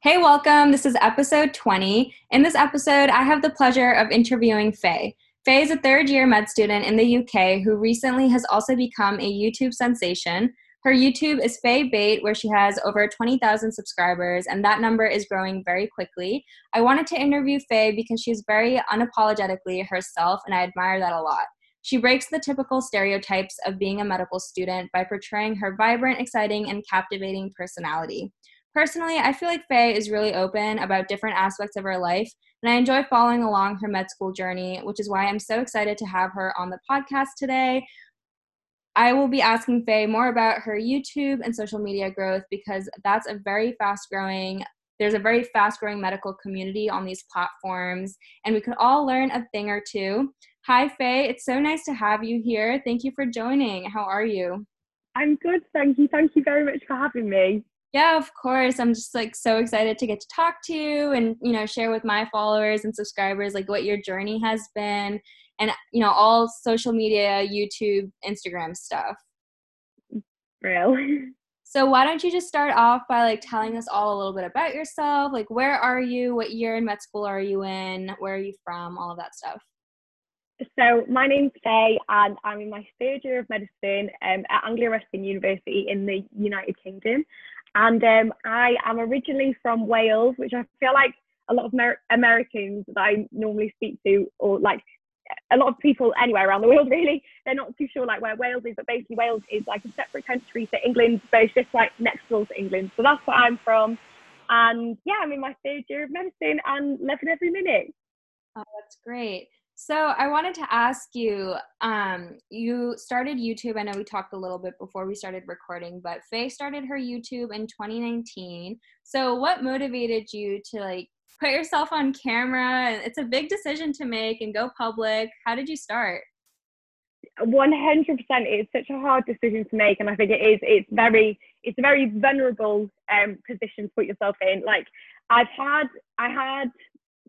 Hey, welcome. This is episode 20. In this episode, I have the pleasure of interviewing Faye. Faye is a third year med student in the UK who recently has also become a YouTube sensation. Her YouTube is Faye Bate, where she has over 20,000 subscribers, and that number is growing very quickly. I wanted to interview Faye because she's very unapologetically herself, and I admire that a lot. She breaks the typical stereotypes of being a medical student by portraying her vibrant, exciting, and captivating personality. Personally, I feel like Faye is really open about different aspects of her life, and I enjoy following along her med school journey, which is why I'm so excited to have her on the podcast today. I will be asking Faye more about her YouTube and social media growth because that's a very fast growing there's a very fast growing medical community on these platforms and we could all learn a thing or two. Hi Faye, it's so nice to have you here. Thank you for joining. How are you? I'm good, thank you. Thank you very much for having me. Yeah, of course. I'm just like so excited to get to talk to you and, you know, share with my followers and subscribers like what your journey has been and, you know, all social media, YouTube, Instagram stuff. Real. So why don't you just start off by like telling us all a little bit about yourself? Like where are you? What year in med school are you in? Where are you from? All of that stuff. So my name's Faye and I'm in my third year of medicine um, at Anglia Ruskin University in the United Kingdom. And um, I am originally from Wales, which I feel like a lot of Amer- Americans that I normally speak to, or like a lot of people anywhere around the world, really, they're not too sure like where Wales is. But basically, Wales is like a separate country to England, so it's just like next door to England. So that's where I'm from. And yeah, I'm in my third year of medicine and loving every minute. Oh, that's great. So I wanted to ask you, um, you started YouTube. I know we talked a little bit before we started recording, but Faye started her YouTube in 2019. So what motivated you to like put yourself on camera? It's a big decision to make and go public. How did you start? 100% it's such a hard decision to make and i think it is it's very it's a very vulnerable um, position to put yourself in like i've had i had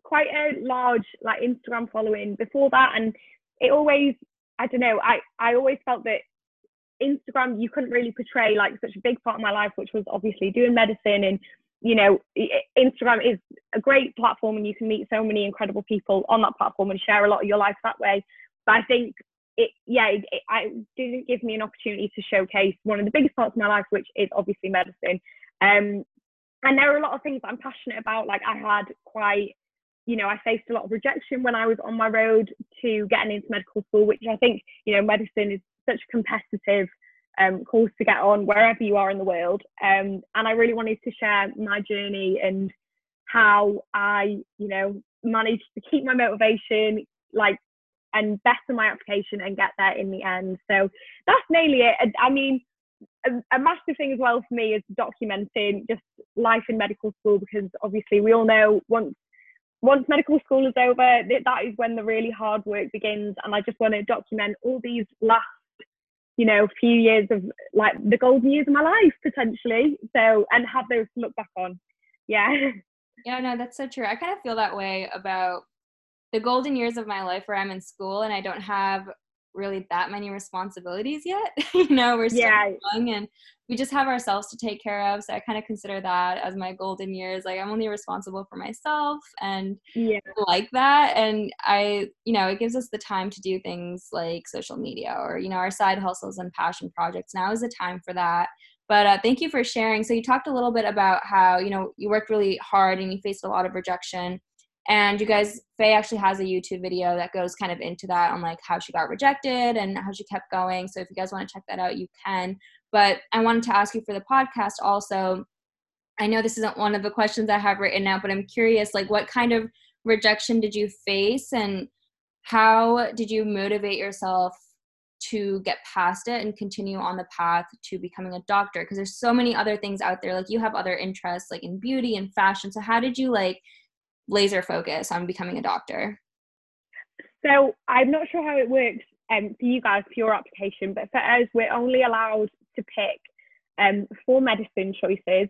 quite a large like Instagram following before that, and it always I don't know I I always felt that Instagram you couldn't really portray like such a big part of my life, which was obviously doing medicine and you know Instagram is a great platform and you can meet so many incredible people on that platform and share a lot of your life that way. But I think it yeah it, it, it didn't give me an opportunity to showcase one of the biggest parts of my life, which is obviously medicine. Um, and there are a lot of things I'm passionate about. Like I had quite you know, I faced a lot of rejection when I was on my road to getting into medical school, which I think, you know, medicine is such a competitive um, course to get on wherever you are in the world. Um, and I really wanted to share my journey and how I, you know, managed to keep my motivation, like, and better my application and get there in the end. So that's mainly it. I mean, a, a, massive thing as well for me is documenting just life in medical school because obviously we all know once once medical school is over, that is when the really hard work begins. And I just want to document all these last, you know, few years of like the golden years of my life potentially. So, and have those to look back on. Yeah. Yeah, no, that's so true. I kind of feel that way about the golden years of my life where I'm in school and I don't have really that many responsibilities yet. you know, we're still yeah. young and we just have ourselves to take care of. So I kind of consider that as my golden years. Like I'm only responsible for myself and yeah. like that. And I, you know, it gives us the time to do things like social media or, you know, our side hustles and passion projects. Now is the time for that. But uh, thank you for sharing. So you talked a little bit about how, you know, you worked really hard and you faced a lot of rejection and you guys faye actually has a youtube video that goes kind of into that on like how she got rejected and how she kept going. So if you guys want to check that out you can. But i wanted to ask you for the podcast also. I know this isn't one of the questions i have written out but i'm curious like what kind of rejection did you face and how did you motivate yourself to get past it and continue on the path to becoming a doctor? Because there's so many other things out there. Like you have other interests like in beauty and fashion. So how did you like laser focus on becoming a doctor? So I'm not sure how it works um, for you guys for your application, but for us, we're only allowed to pick um, four medicine choices,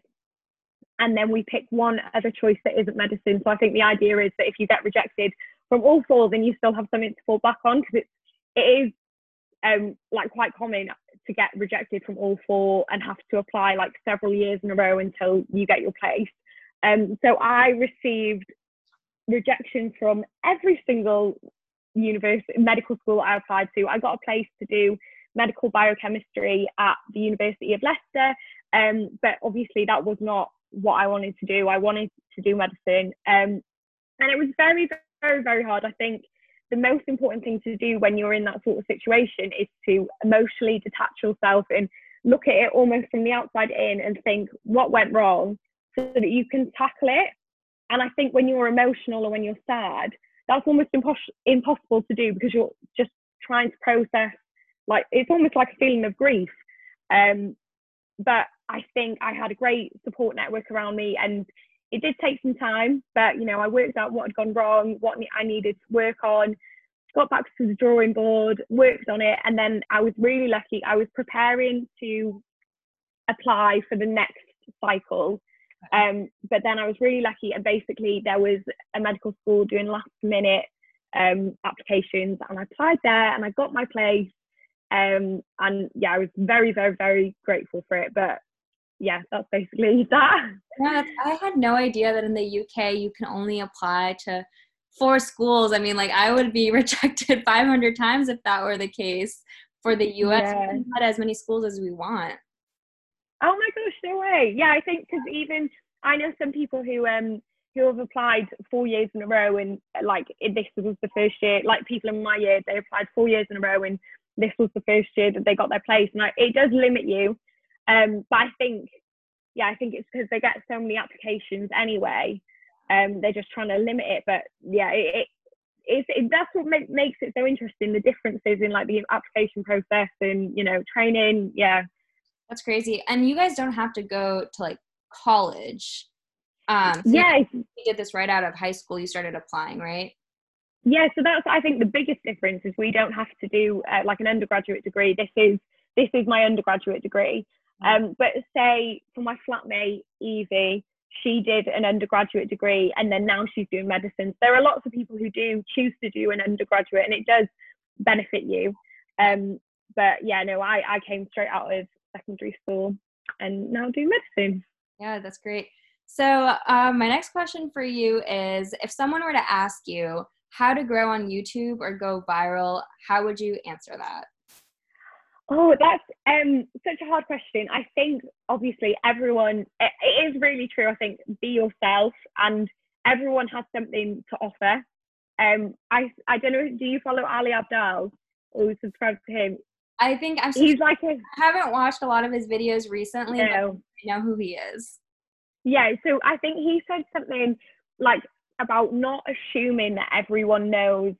and then we pick one other choice that isn't medicine. So I think the idea is that if you get rejected from all four, then you still have something to fall back on because it's it is um, like quite common to get rejected from all four and have to apply like several years in a row until you get your place. Um, so I received rejection from every single university medical school I applied to. I got a place to do medical biochemistry at the University of Leicester, um, but obviously that was not what I wanted to do. I wanted to do medicine, um, and it was very, very, very hard. I think the most important thing to do when you're in that sort of situation is to emotionally detach yourself and look at it almost from the outside in and think what went wrong so that you can tackle it. And I think when you're emotional or when you're sad, that's almost impos- impossible to do because you're just trying to process, like, it's almost like a feeling of grief. Um, but I think I had a great support network around me and it did take some time, but you know, I worked out what had gone wrong, what I needed to work on, got back to the drawing board, worked on it, and then I was really lucky. I was preparing to apply for the next cycle. Um, but then I was really lucky, and basically there was a medical school doing last minute um, applications, and I applied there, and I got my place. Um, and yeah, I was very, very, very grateful for it. But yeah, that's basically that. Yeah, I had no idea that in the UK you can only apply to four schools. I mean, like I would be rejected 500 times if that were the case. For the US, yeah. we can as many schools as we want. Oh my no way. Yeah, I think because even I know some people who um who have applied four years in a row and like this was the first year. Like people in my year, they applied four years in a row and this was the first year that they got their place. And I, it does limit you. Um, but I think, yeah, I think it's because they get so many applications anyway um, they're just trying to limit it, but yeah, it, it it's, it, that's what make, makes it so interesting. The differences in like the application process and you know training. Yeah, that's crazy. And you guys don't have to go to like college. Um, so yeah, you did this right out of high school. You started applying, right? Yeah, so that's I think the biggest difference is we don't have to do uh, like an undergraduate degree. This is this is my undergraduate degree. Mm-hmm. Um, but say for my flatmate Evie, she did an undergraduate degree and then now she's doing medicine. There are lots of people who do choose to do an undergraduate and it does benefit you. Um, but yeah, no, I, I came straight out of secondary school and now do medicine. Yeah, that's great. So, um, my next question for you is if someone were to ask you how to grow on YouTube or go viral, how would you answer that? Oh, that's um, such a hard question. I think obviously everyone, it, it is really true. I think be yourself, and everyone has something to offer. Um, I I don't know. Do you follow Ali Abdaal or subscribe to him? I think I'm. He's like a, I haven't watched a lot of his videos recently. No. I know who he is. Yeah, so I think he said something like about not assuming that everyone knows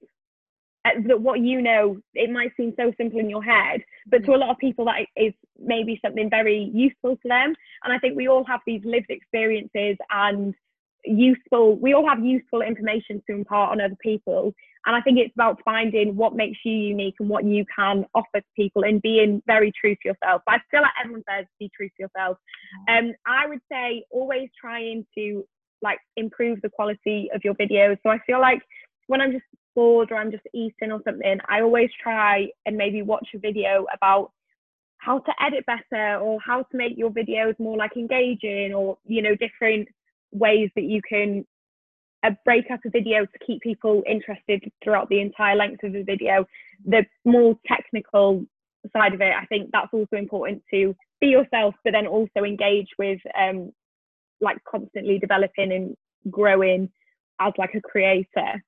uh, that what you know it might seem so simple in your head but to a lot of people that is maybe something very useful to them and i think we all have these lived experiences and useful we all have useful information to impart on other people. And i think it's about finding what makes you unique and what you can offer to people and being very true to yourself. But i feel like everyone says be true to yourself. Um i would say always trying to like improve the quality of your videos. So i feel like when i'm just bored or I'm just eating or something, I always try and maybe watch a video about how to edit better or how to make your videos more like engaging or you know different ways that you can uh, break up a video to keep people interested throughout the entire length of the video. The more technical side of it i think that's also important to be yourself but then also engage with um like constantly developing and growing as like a creator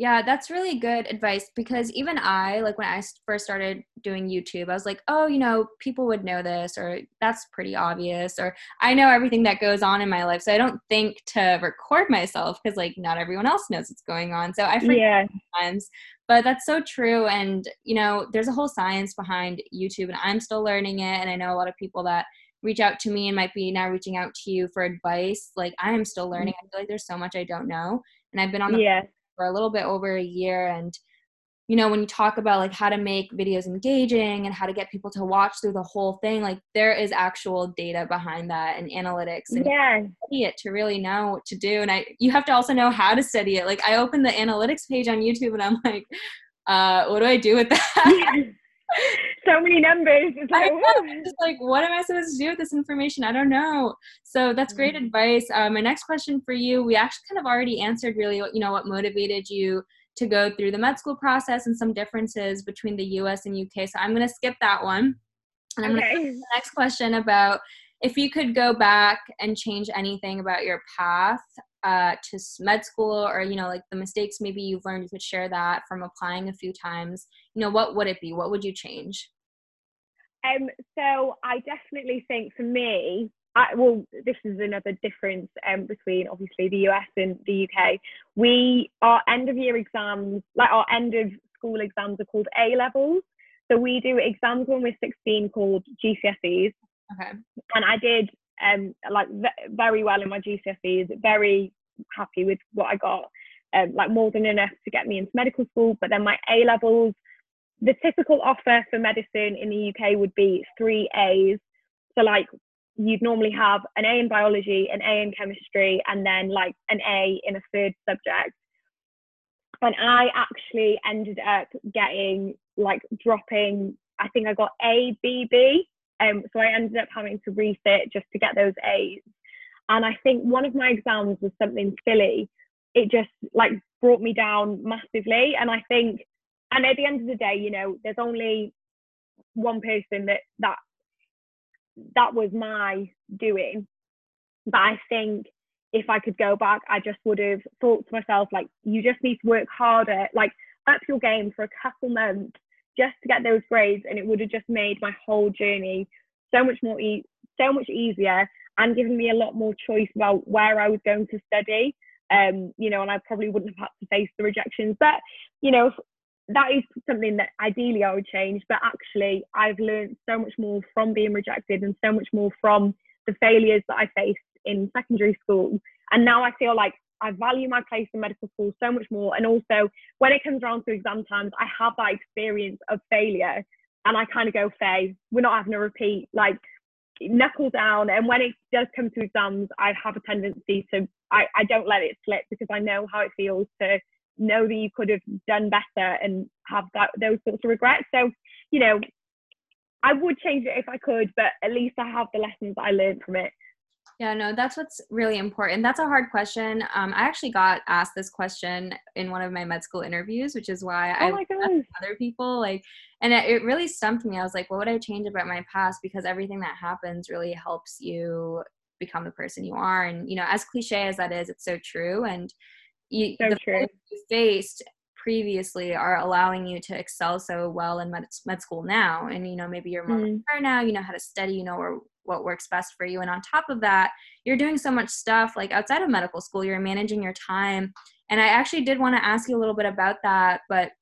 yeah, that's really good advice because even I, like when I first started doing YouTube, I was like, oh, you know, people would know this, or that's pretty obvious, or I know everything that goes on in my life. So I don't think to record myself because, like, not everyone else knows what's going on. So I forget yeah. sometimes, but that's so true. And, you know, there's a whole science behind YouTube, and I'm still learning it. And I know a lot of people that reach out to me and might be now reaching out to you for advice. Like, I am still learning. Mm-hmm. I feel like there's so much I don't know. And I've been on the yeah for a little bit over a year and you know when you talk about like how to make videos engaging and how to get people to watch through the whole thing like there is actual data behind that and analytics and yeah. study it to really know what to do and i you have to also know how to study it. Like i opened the analytics page on youtube and i'm like uh what do i do with that so many numbers. It's like, just like, what am I supposed to do with this information? I don't know. So that's great mm-hmm. advice. Uh, my next question for you, we actually kind of already answered really what, you know, what motivated you to go through the med school process and some differences between the US and UK. So I'm going to skip that one. And I'm okay. going to the next question about if you could go back and change anything about your path uh, to med school or you know like the mistakes maybe you've learned you could share that from applying a few times. You know what would it be? What would you change? Um so i definitely think for me I, well this is another difference um, between obviously the us and the uk we our end of year exams like our end of school exams are called a levels. So we do exams when we're 16 called gcse's okay. And i did um, like very well in my GCSEs, very happy with what I got, um, like more than enough to get me into medical school. But then my A levels, the typical offer for medicine in the UK would be three A's. So like you'd normally have an A in biology, an A in chemistry, and then like an A in a third subject. And I actually ended up getting like dropping, I think I got A, B, B um, so I ended up having to resit just to get those A's. And I think one of my exams was something silly. It just like brought me down massively. And I think, and at the end of the day, you know, there's only one person that that that was my doing. But I think if I could go back, I just would have thought to myself, like, you just need to work harder, like up your game for a couple months just to get those grades and it would have just made my whole journey so much more e- so much easier and given me a lot more choice about where I was going to study. Um, you know, and I probably wouldn't have had to face the rejections. But, you know, that is something that ideally I would change. But actually, I've learned so much more from being rejected and so much more from the failures that I faced in secondary school. And now I feel like I value my place in medical school so much more. And also, when it comes around to exam times, I have that experience of failure, and I kind of go, "Faye, we're not having a repeat." Like knuckle down. And when it does come to exams, I have a tendency to I, I don't let it slip because I know how it feels to know that you could have done better and have that those sorts of regrets. So, you know, I would change it if I could, but at least I have the lessons I learned from it. Yeah, no, that's what's really important. That's a hard question. Um, I actually got asked this question in one of my med school interviews, which is why oh I asked other people like, and it, it really stumped me. I was like, what would I change about my past? Because everything that happens really helps you become the person you are. And you know, as cliche as that is, it's so true. And you, so the true. you faced previously are allowing you to excel so well in med, med school now. And you know maybe you're more mm. mature now you know how to study you know where what works best for you. And on top of that you're doing so much stuff like outside of medical school you're managing your time. And i actually did want to ask you a little bit about that but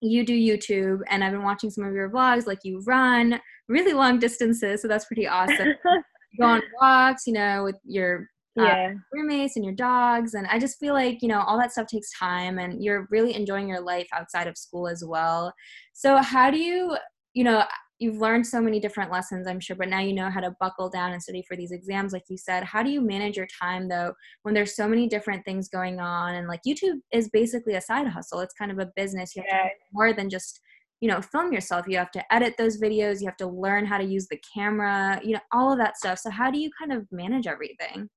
you do youtube and i've been watching some of your vlogs like you run really long distances so that's pretty awesome. You go on walks you know with your uh, yeah. roommates and your dogs and i just feel like you know all that stuff takes time and you're really enjoying your life outside of school as well. So how do you you know you've learned so many different lessons i'm sure but now you know how to buckle down and study for these exams like you said. How do you manage your time though when there's so many different things going on? And like youtube is basically a side hustle. It's kind of a business. You have yeah. to more than just you know film yourself. You have to edit those videos. You have to learn how to use the camera you know all of that stuff. So how do you kind of manage everything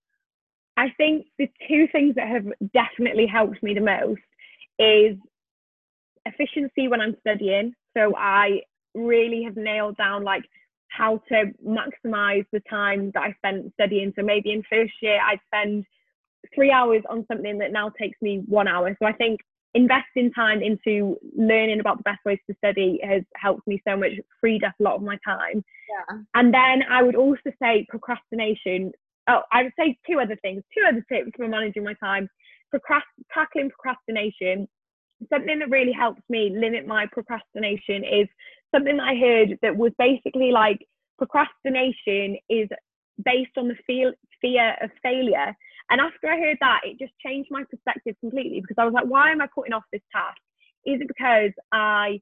i think the two things that have definitely helped me the most is efficiency when i'm studying so i really have nailed down like how to maximize the time that I spent studying. So maybe in first year I'd spend three hours on something that now takes me one hour. So I think investing time into learning about the best ways to study has helped me so much, freed up a lot of my time. Yeah. And then I would also say procrastination. Oh, I would say two other things, two other tips for managing my time. Procrast- tackling procrastination. Something that really helps me limit my procrastination is something that I heard that was basically like procrastination is based on the feel, fear of failure. And after I heard that, it just changed my perspective completely because I was like, why am I putting off this task? Is it because I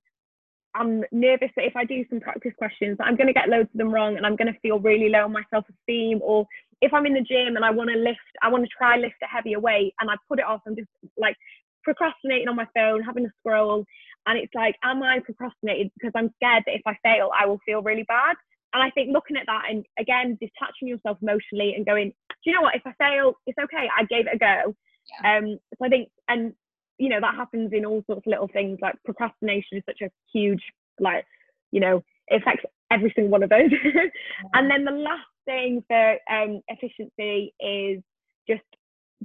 am nervous that if I do some practice questions, I'm going to get loads of them wrong and I'm going to feel really low on my self esteem? Or if I'm in the gym and I want to lift, I want to try lift a heavier weight and I put it off, I'm just like procrastinating on my phone, having a scroll. and it's like, am I procrastinating because I'm scared that if I fail, I will feel really bad? And I think looking at that and again, detaching yourself emotionally and going, do you know what? If I fail, it's okay. I gave it a go. Yeah. Um, so I think, and you know, that happens in all sorts of little things. Like procrastination is such a huge, like, you know, it affects every single one of those. and then the last thing for um, efficiency is just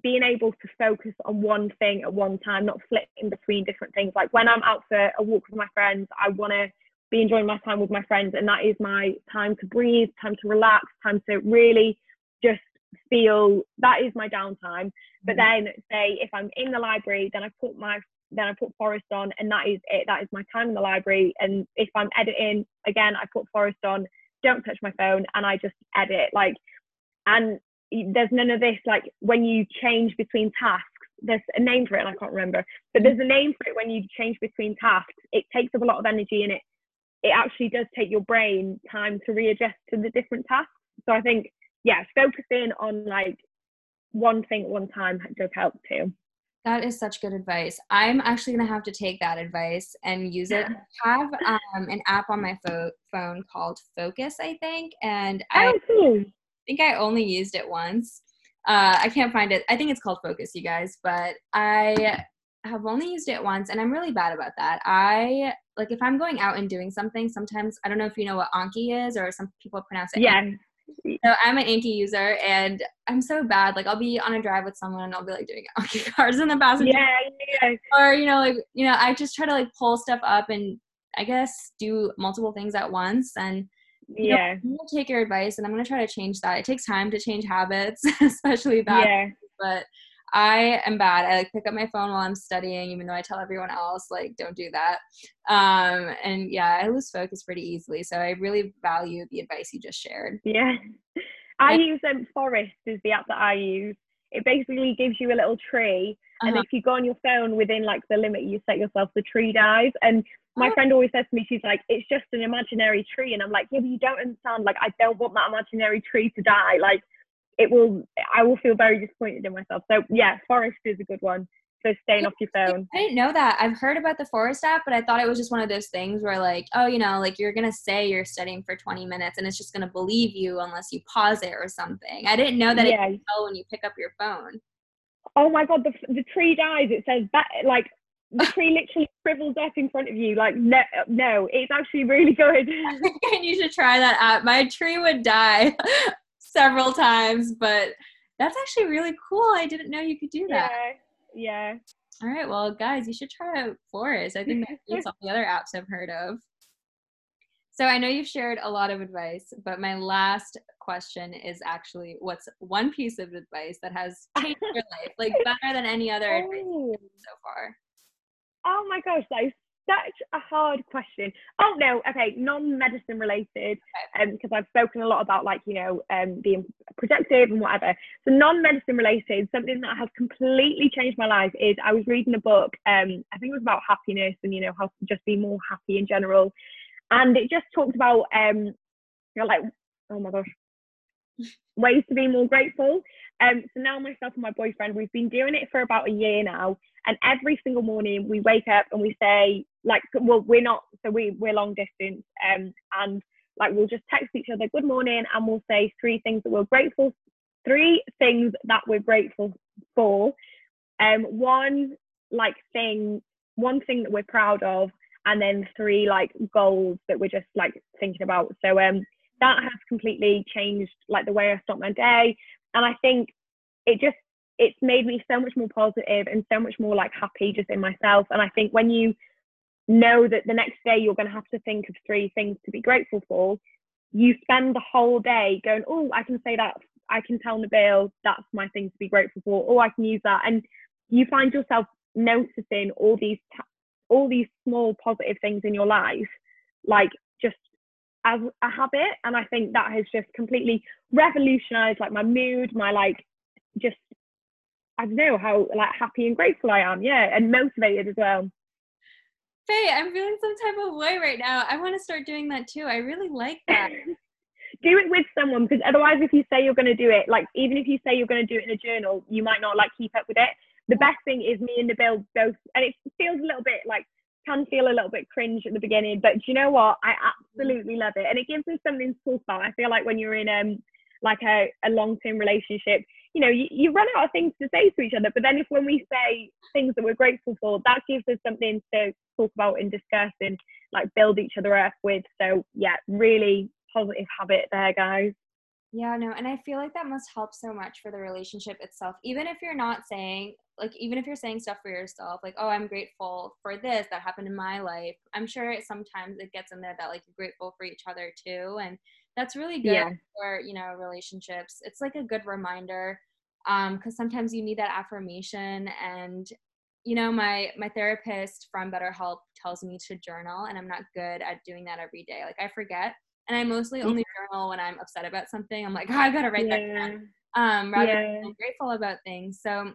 being able to focus on one thing at one time, not flipping between different things. Like when I'm out for a walk with my friends, I want to be enjoying my time with my friends, and that is my time to breathe, time to relax, time to really just feel that is my downtime. But mm-hmm. then, say if I'm in the library, then I put my then I put Forest on, and that is it. That is my time in the library. And if I'm editing, again, I put Forest on. Don't touch my phone, and I just edit. Like, and there's none of this like when you change between tasks there's a name for it and I can't remember but there's a name for it when you change between tasks it takes up a lot of energy and it it actually does take your brain time to readjust to the different tasks so I think yeah focusing on like one thing at one time does help too that is such good advice. I'm actually gonna have to take that advice and use it. I have um, an app on my fo- phone called Focus, I think, and I, oh, think I only used it once. Uh, I can't find it. I think it's called Focus, you guys, but I have only used it once and I'm really bad about that. I like if I'm going out and doing something, sometimes I don't know if you know what Anki is or some people pronounce it. Yeah. So I'm an Anki user and I'm so bad. Like I'll be on a drive with someone and I'll be like doing Anki cards in the passenger. Yeah, yeah. Or, you know, like, you know, I just try to like pull stuff up and I guess do multiple things at once and yeah know, i'm gonna take your advice and i'm gonna try to change that it takes time to change habits especially that yeah. but i am bad i like pick up my phone while i'm studying even though i tell everyone else like don't do that um and yeah i lose focus pretty easily so i really value the advice you just shared yeah i and, use um forest is the app that i use it basically gives you a little tree and uh-huh. if you go on your phone within like the limit you set yourself the tree dies and my oh. friend always says to me, she's like, it's just an imaginary tree. And I'm like, yeah, but you don't understand. Like, I don't want that imaginary tree to die. Like, it will, I will feel very disappointed in myself. So, yeah, Forest is a good one. So, staying off your phone. I didn't know that. I've heard about the Forest app, but I thought it was just one of those things where, like, oh, you know, like you're going to say you're studying for 20 minutes and it's just going to believe you unless you pause it or something. I didn't know that yeah. it tell when you pick up your phone. Oh my God, the, the tree dies. It says that, like, the tree literally shrivels up in front of you. Like, no, no, it's actually really good. and you should try that app. My tree would die several times, but that's actually really cool. I didn't know you could do that. Yeah. Yeah. All right. Well, guys, you should try out Forest. I think that beats all the other apps I've heard of. So I know you've shared a lot of advice, but my last question is actually what's one piece of advice that has changed your life, like better than any other advice oh. so far? Oh my gosh, is such a hard question. Oh no, okay, non-medicine related, um, because I've spoken a lot about like you know um being productive and whatever. So non-medicine related, something that has completely changed my life is I was reading a book, um, I think it was about happiness and you know how to just be more happy in general, and it just talked about um, you know like oh my gosh, ways to be more grateful. Um, so now myself and my boyfriend, we've been doing it for about a year now. And every single morning we wake up and we say, like, well, we're not, so we, we're long distance. Um, and like, we'll just text each other, good morning, and we'll say three things that we're grateful, three things that we're grateful for. Um, one, like, thing, one thing that we're proud of, and then three, like, goals that we're just, like, thinking about. So, um, that has completely changed like the way I start my day. And I think it just it's made me so much more positive and so much more like happy just in myself. And I think when you know that the next day you're going to have to think of three things to be grateful for, you spend the whole day going, oh, I can say that. I can tell Nabil that's my thing to be grateful for. Oh, I can use that. And you find yourself noticing all these all these small positive things in your life, like just as a habit and i think that has just completely revolutionized like my mood my like just i don't know how like happy and grateful i am yeah and motivated as well Faye, I'm feeling some type of way right now. I want to start doing that too. I really like that. do it with someone because otherwise, if you say you're going to do it, like even if you say you're going to do it in a journal, you might not like keep up with it. The best thing is me and Nabil both, and it feels a little bit like can feel a little bit cringe at the beginning, but do you know what? I absolutely love it, and it gives us something to talk about. I feel like when you're in um like a, a long term relationship, you know, you, you run out of things to say to each other. But then if when we say things that we're grateful for, that gives us something to talk about and discuss and like build each other up with. So yeah, really positive habit there, guys. Yeah, no, and I feel like that must help so much for the relationship itself. Even if you're not saying, like, even if you're saying stuff for yourself, like, oh, I'm grateful for this that happened in my life. I'm sure sometimes it gets in there that, like, you're grateful for each other too. And that's really good yeah. for, you know, relationships. It's like a good reminder um because sometimes you need that affirmation and you know my my therapist from betterhelp tells me to journal and i'm not good at doing that every day like i forget and I mostly only journal when I'm upset about something. I'm like, oh, I gotta write yeah. that down. Um, rather yeah. than grateful about things. So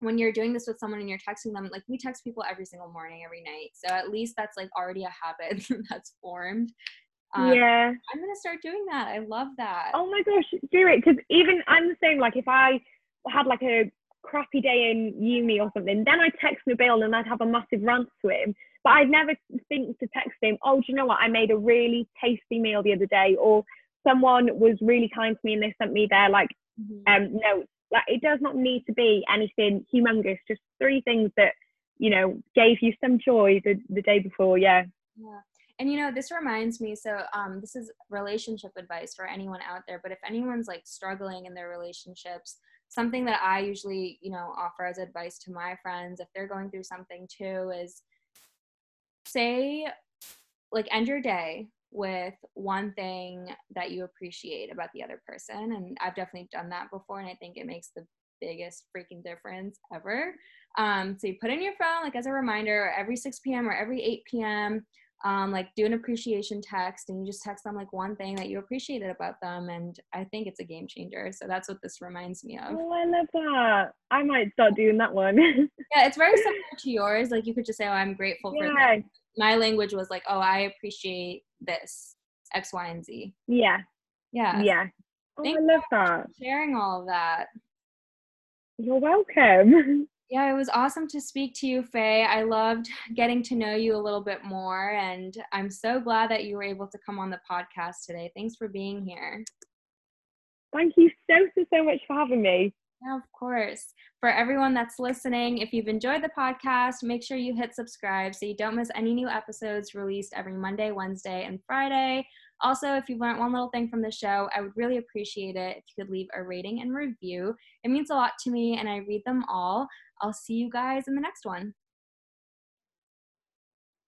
when you're doing this with someone and you're texting them, like we text people every single morning, every night. So at least that's like already a habit that's formed. Um, yeah. I'm gonna start doing that. I love that. Oh my gosh, do it. Because even I'm the same. Like if I had like a crappy day in uni or something, then I'd text Nabil and I'd have a massive rant to him. But I'd never think to text him, oh, do you know what? I made a really tasty meal the other day, or someone was really kind to me and they sent me their like mm-hmm. um notes. Like it does not need to be anything humongous, just three things that, you know, gave you some joy the, the day before. Yeah. Yeah. And you know, this reminds me, so um this is relationship advice for anyone out there, but if anyone's like struggling in their relationships, something that I usually, you know, offer as advice to my friends if they're going through something too is say like end your day with one thing that you appreciate about the other person and i've definitely done that before and i think it makes the biggest freaking difference ever. Um, so you put in your phone like as a reminder every 6 p.m or every 8 p.m um, like do an appreciation text and you just text them like one thing that you appreciated about them and i think it's a game changer. So that's what this reminds me of. Oh i love that. I might start doing that one. Yeah it's very similar to yours. Like you could just say oh i'm grateful yeah. for this. my language was like oh i appreciate this x y and z. Yeah. Yeah. Yeah. Oh, i love that. sharing all of that. You're welcome Yeah, it was awesome to speak to you, Faye. I loved getting to know you a little bit more, and I'm so glad that you were able to come on the podcast today. Thanks for being here. Thank you so, so, so much for having me. Yeah, of course. For everyone that's listening, if you've enjoyed the podcast, make sure you hit subscribe so you don't miss any new episodes released every Monday, Wednesday, and Friday. Also, if you've learned one little thing from the show, I would really appreciate it if you could leave a rating and review. It means a lot to me, and I read them all. I'll see you guys in the next one.